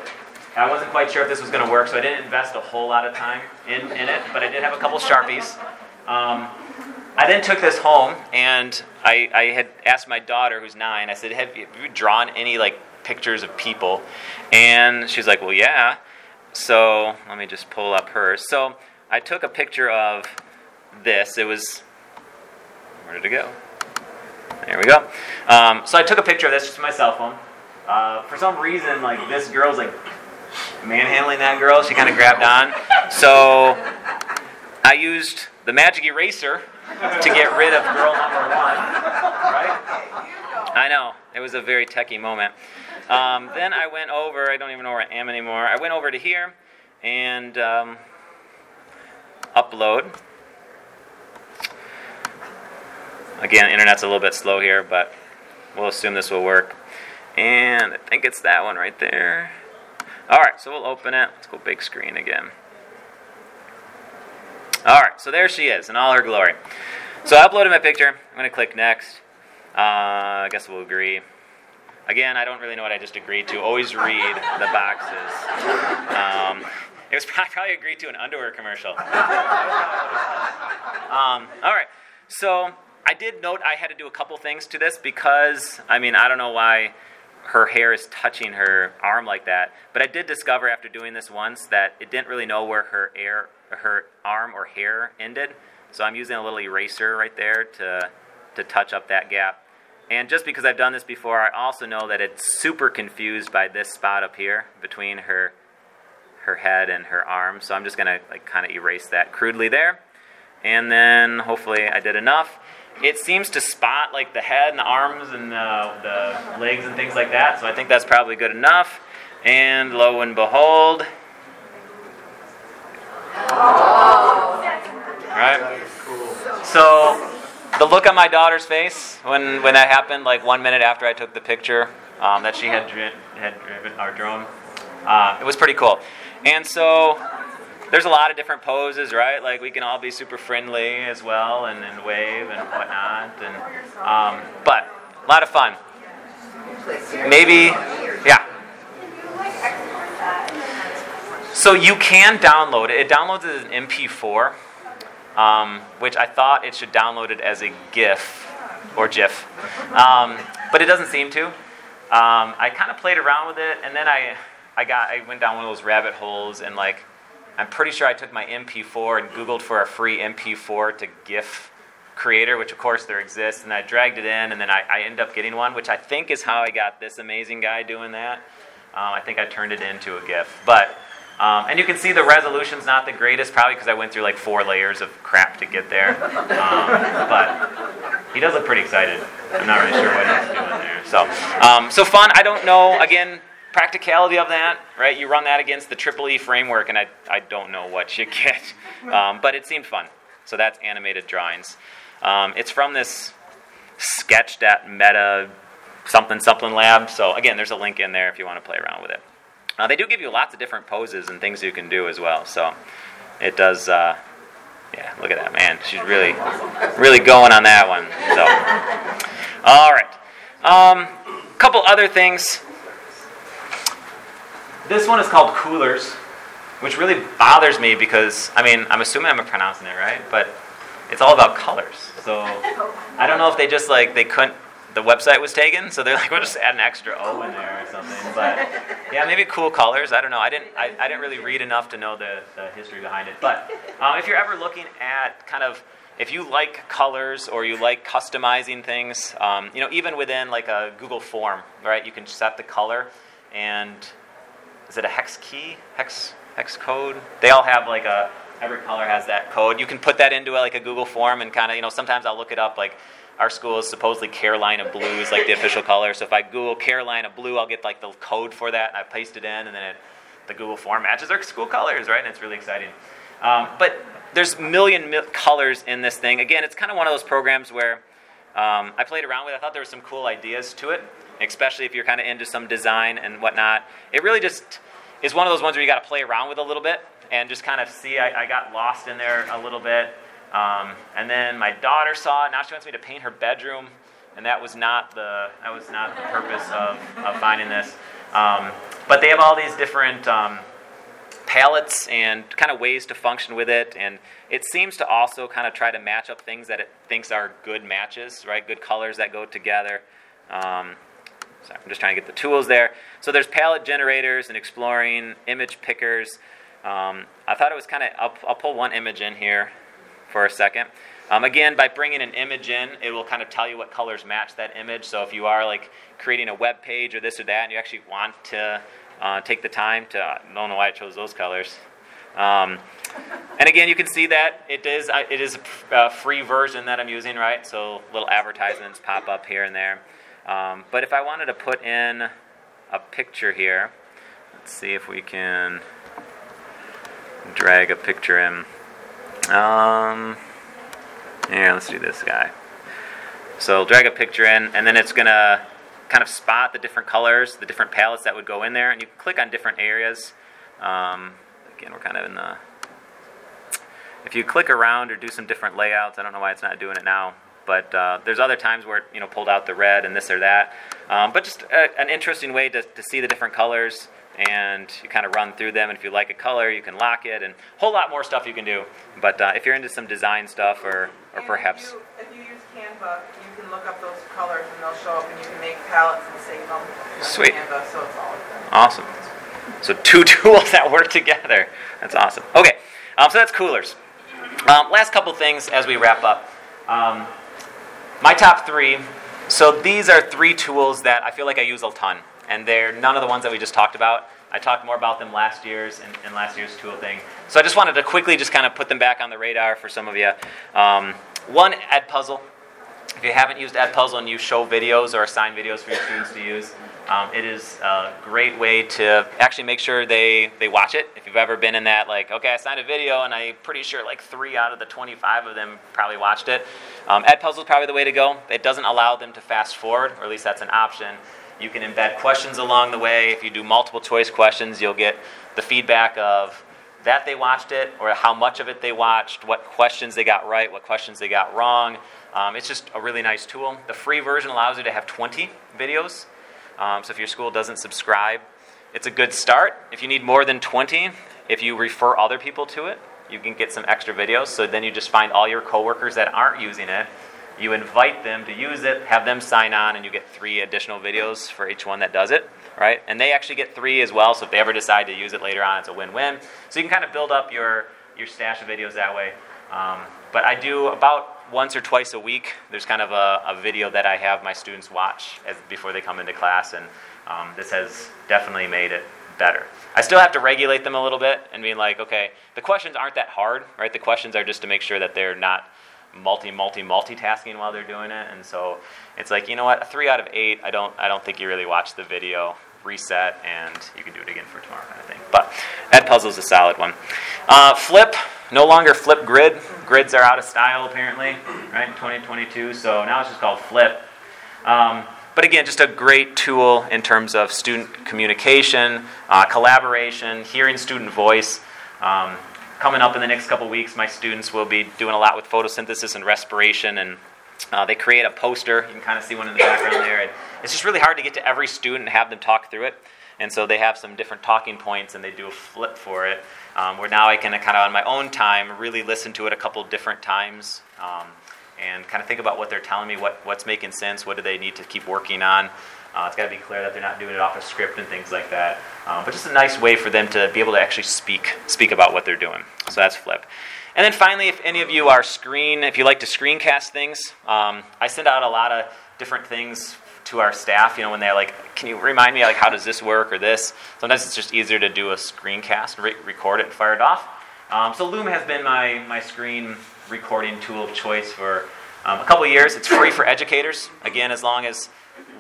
I wasn't quite sure if this was going to work, so I didn't invest a whole lot of time in, in it, but I did have a couple Sharpies. Um, I then took this home, and I, I had asked my daughter, who's nine, I said, have you, have you drawn any, like, pictures of people? And she's like, well, yeah. So let me just pull up hers. So I took a picture of this. It was, where did it go? There we go. Um, so I took a picture of this just with my cell phone. Uh, for some reason, like this girl's like manhandling that girl. She kind of grabbed on. So I used the magic eraser to get rid of girl number one. Right? I know. It was a very techie moment. Um, then I went over, I don't even know where I am anymore. I went over to here and um, upload. Again, internet's a little bit slow here, but we'll assume this will work. And I think it's that one right there. All right, so we'll open it. Let's go big screen again. All right, so there she is in all her glory. So I uploaded my picture. I'm going to click next. Uh, I guess we'll agree. Again, I don't really know what I just agreed to. Always read the boxes. Um, it was probably agreed to an underwear commercial. um, all right, so I did note I had to do a couple things to this because I mean I don't know why her hair is touching her arm like that, but I did discover after doing this once that it didn't really know where her air, her arm or hair ended. So I'm using a little eraser right there to to touch up that gap. And just because I've done this before, I also know that it's super confused by this spot up here between her her head and her arm. So I'm just gonna like kind of erase that crudely there. And then hopefully I did enough. It seems to spot like the head and the arms and the, the legs and things like that. So I think that's probably good enough. And lo and behold, right? So the look on my daughter's face when, when that happened, like one minute after I took the picture um, that she had, had driven our drone, uh, it was pretty cool. And so there's a lot of different poses, right? Like we can all be super friendly as well and, and wave and whatnot. And um, but a lot of fun. Maybe, yeah. So you can download it. It downloads as an MP4, um, which I thought it should download it as a GIF or GIF, um, but it doesn't seem to. Um, I kind of played around with it, and then I, I got, I went down one of those rabbit holes, and like, I'm pretty sure I took my MP4 and Googled for a free MP4 to GIF creator, which of course there exists, and I dragged it in, and then I, I ended up getting one, which I think is how I got this amazing guy doing that. Um, I think I turned it into a GIF, but. Um, and you can see the resolution's not the greatest, probably because I went through like four layers of crap to get there. Um, but he does look pretty excited. I'm not really sure what he's doing there. So, um, so fun. I don't know. Again, practicality of that, right? You run that against the Triple E framework, and I, I don't know what you get. Um, but it seemed fun. So that's animated drawings. Um, it's from this sketched at Meta something something lab. So again, there's a link in there if you want to play around with it. Uh, they do give you lots of different poses and things you can do as well. So it does. Uh, yeah, look at that man. She's really, really going on that one. So, all right. Um, couple other things. This one is called Coolors, which really bothers me because I mean I'm assuming I'm pronouncing it right, but it's all about colors. So I don't know if they just like they couldn't the website was taken, so they're like, we'll just add an extra O in there or something. But yeah, maybe cool colors. I don't know. I didn't. I, I didn't really read enough to know the, the history behind it. But um, if you're ever looking at kind of if you like colors or you like customizing things, um, you know, even within like a Google form, right? You can set the color and is it a hex key, hex hex code? They all have like a every color has that code. You can put that into a, like a Google form and kind of you know sometimes I'll look it up like our school is supposedly Carolina blue is like the official color. So if I Google Carolina blue, I'll get like the code for that. And I paste it in, and then it, the Google form matches our school colors, right? And it's really exciting. Um, but there's million mil- colors in this thing. Again, it's kind of one of those programs where um, I played around with. I thought there were some cool ideas to it, especially if you're kind of into some design and whatnot. It really just is one of those ones where you got to play around with a little bit and just kind of see. I, I got lost in there a little bit. Um, and then my daughter saw it. Now she wants me to paint her bedroom, and that was not the that was not the purpose of, of finding this. Um, but they have all these different um, palettes and kind of ways to function with it, and it seems to also kind of try to match up things that it thinks are good matches, right? Good colors that go together. Um, so I'm just trying to get the tools there. So there's palette generators and exploring image pickers. Um, I thought it was kind of. I'll, I'll pull one image in here for a second. Um, again, by bringing an image in, it will kind of tell you what colors match that image. So if you are like creating a web page or this or that, and you actually want to uh, take the time to, I don't know why I chose those colors. Um, and again, you can see that it is it is a free version that I'm using, right? So little advertisements pop up here and there. Um, but if I wanted to put in a picture here, let's see if we can drag a picture in. Um, let's do this guy. So drag a picture in, and then it's gonna kind of spot the different colors, the different palettes that would go in there, and you click on different areas. Um, again, we're kind of in the. If you click around or do some different layouts, I don't know why it's not doing it now, but uh, there's other times where it, you know pulled out the red and this or that. Um, but just a, an interesting way to, to see the different colors, and you kind of run through them. And if you like a color, you can lock it, and a whole lot more stuff you can do. But uh, if you're into some design stuff, or or And perhaps If you, if you Canva, you can look up those colors and they'll show up and you can make palettes and save them. on Sweet. Canva, so it's all. Awesome. So two tools that work together. That's awesome. Okay, um, so that's Coolors. Um, last couple things as we wrap up. Um, my top three. So these are three tools that I feel like I use a ton, and they're none of the ones that we just talked about. I talked more about them last year's and, and last year's tool thing. So I just wanted to quickly just kind of put them back on the radar for some of you. Um, one, Edpuzzle. If you haven't used Edpuzzle and you show videos or assign videos for your students to use, um, it is a great way to actually make sure they, they watch it. If you've ever been in that, like, okay, I signed a video and I'm pretty sure like three out of the 25 of them probably watched it. Um, Edpuzzle is probably the way to go. It doesn't allow them to fast forward, or at least that's an option. You can embed questions along the way. If you do multiple choice questions, you'll get the feedback of that they watched it or how much of it they watched, what questions they got right, what questions they got wrong. Um, it's just a really nice tool. The free version allows you to have 20 videos. Um, so if your school doesn't subscribe, it's a good start. If you need more than 20, if you refer other people to it, you can get some extra videos. So then you just find all your coworkers that aren't using it. You invite them to use it, have them sign on, and you get three additional videos for each one that does it, right? And they actually get three as well. So if they ever decide to use it later on, it's a win-win. So you can kind of build up your your stash of videos that way. Um, but I do about once or twice a week. There's kind of a, a video that I have my students watch as, before they come into class, and um, this has definitely made it better. I still have to regulate them a little bit and be like, okay, the questions aren't that hard, right? The questions are just to make sure that they're not multi multi multitasking while they're doing it, and so it's like, you know what, a three out of eight. I don't I don't think you really watched the video. Reset, and you can do it again for tomorrow, kind of thing. But that Edpuzzle's a solid one. Uh, flip, no longer Flipgrid. Grids are out of style apparently, right? 2022. So now it's just called flip. Um, but again, just a great tool in terms of student communication, uh, collaboration, hearing student voice. Um, coming up in the next couple weeks, my students will be doing a lot with photosynthesis and respiration, and uh, they create a poster. You can kind of see one in the background there. And it's just really hard to get to every student and have them talk through it. And so they have some different talking points, and they do a flip for it. Um, where now I can kind of on my own time really listen to it a couple different times. Um, and kind of think about what they're telling me, what, what's making sense, what do they need to keep working on. Uh, it's got to be clear that they're not doing it off a script and things like that. Um, but just a nice way for them to be able to actually speak speak about what they're doing. So that's Flip. And then finally, if any of you are screen, if you like to screencast things, um, I send out a lot of different things to our staff. You know, when they're like, "Can you remind me like how does this work or this?" Sometimes it's just easier to do a screencast, re- record it, and fire it off. Um, so Loom has been my my screen recording tool of choice for um, a couple years. It's free for educators. Again, as long as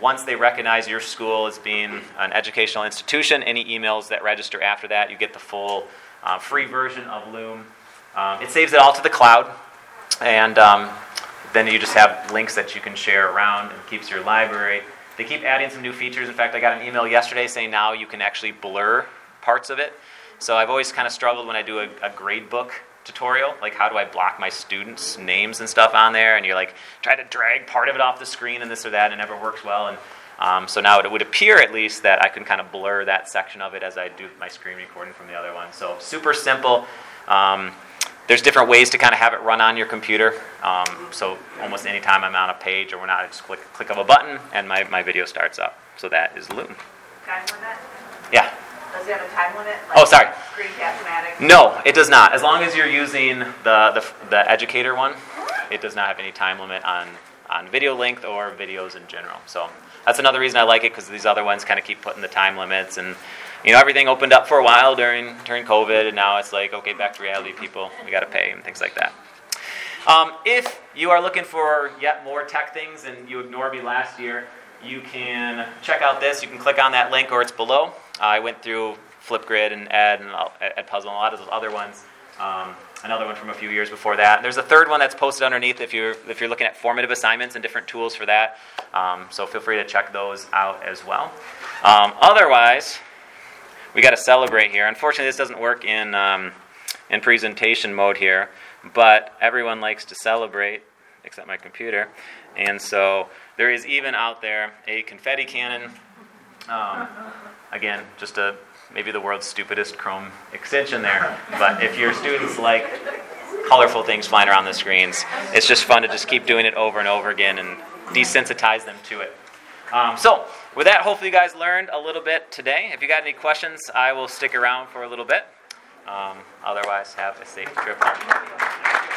once they recognize your school as being an educational institution, any emails that register after that, you get the full uh, free version of Loom. Um, it saves it all to the cloud, and um, then you just have links that you can share around and keeps your library. They keep adding some new features. In fact, I got an email yesterday saying now you can actually blur parts of it. So I've always kind of struggled when I do a, a grade book tutorial, like how do I block my students' names and stuff on there, and you're like try to drag part of it off the screen and this or that, and it never works well. And um, so now it would appear at least that I can kind of blur that section of it as I do my screen recording from the other one. So super simple. Um, there's different ways to kind of have it run on your computer. Um, so almost anytime I'm on a page or we're not, I just click click of a button and my, my video starts up. So that is Loom. Time limit? Yeah. Does it have a time limit? Oh, sorry. No, it does not. As long as you're using the, the, the educator one, it does not have any time limit on, on video length or videos in general. So that's another reason I like it because these other ones kind of keep putting the time limits and you know everything opened up for a while during during COVID and now it's like okay back to reality people we got to pay and things like that. Um, if you are looking for yet more tech things and you ignored me last year, you can check out this. You can click on that link or it's below. I went through Flipgrid and Ed and all- Edpuzzle and a lot of those other ones. Um, another one from a few years before that. There's a third one that's posted underneath if you're if you're looking at formative assignments and different tools for that. Um, so feel free to check those out as well. Um, otherwise, we got to celebrate here. Unfortunately, this doesn't work in um, in presentation mode here, but everyone likes to celebrate except my computer, and so there is even out there a confetti cannon. Um, again, just a maybe the world's stupidest Chrome extension there, but if your students like colorful things flying around the screens, it's just fun to just keep doing it over and over again and desensitize them to it. Um, so, with that, hopefully you guys learned a little bit today. If you got any questions, I will stick around for a little bit. Um, otherwise, have a safe trip home.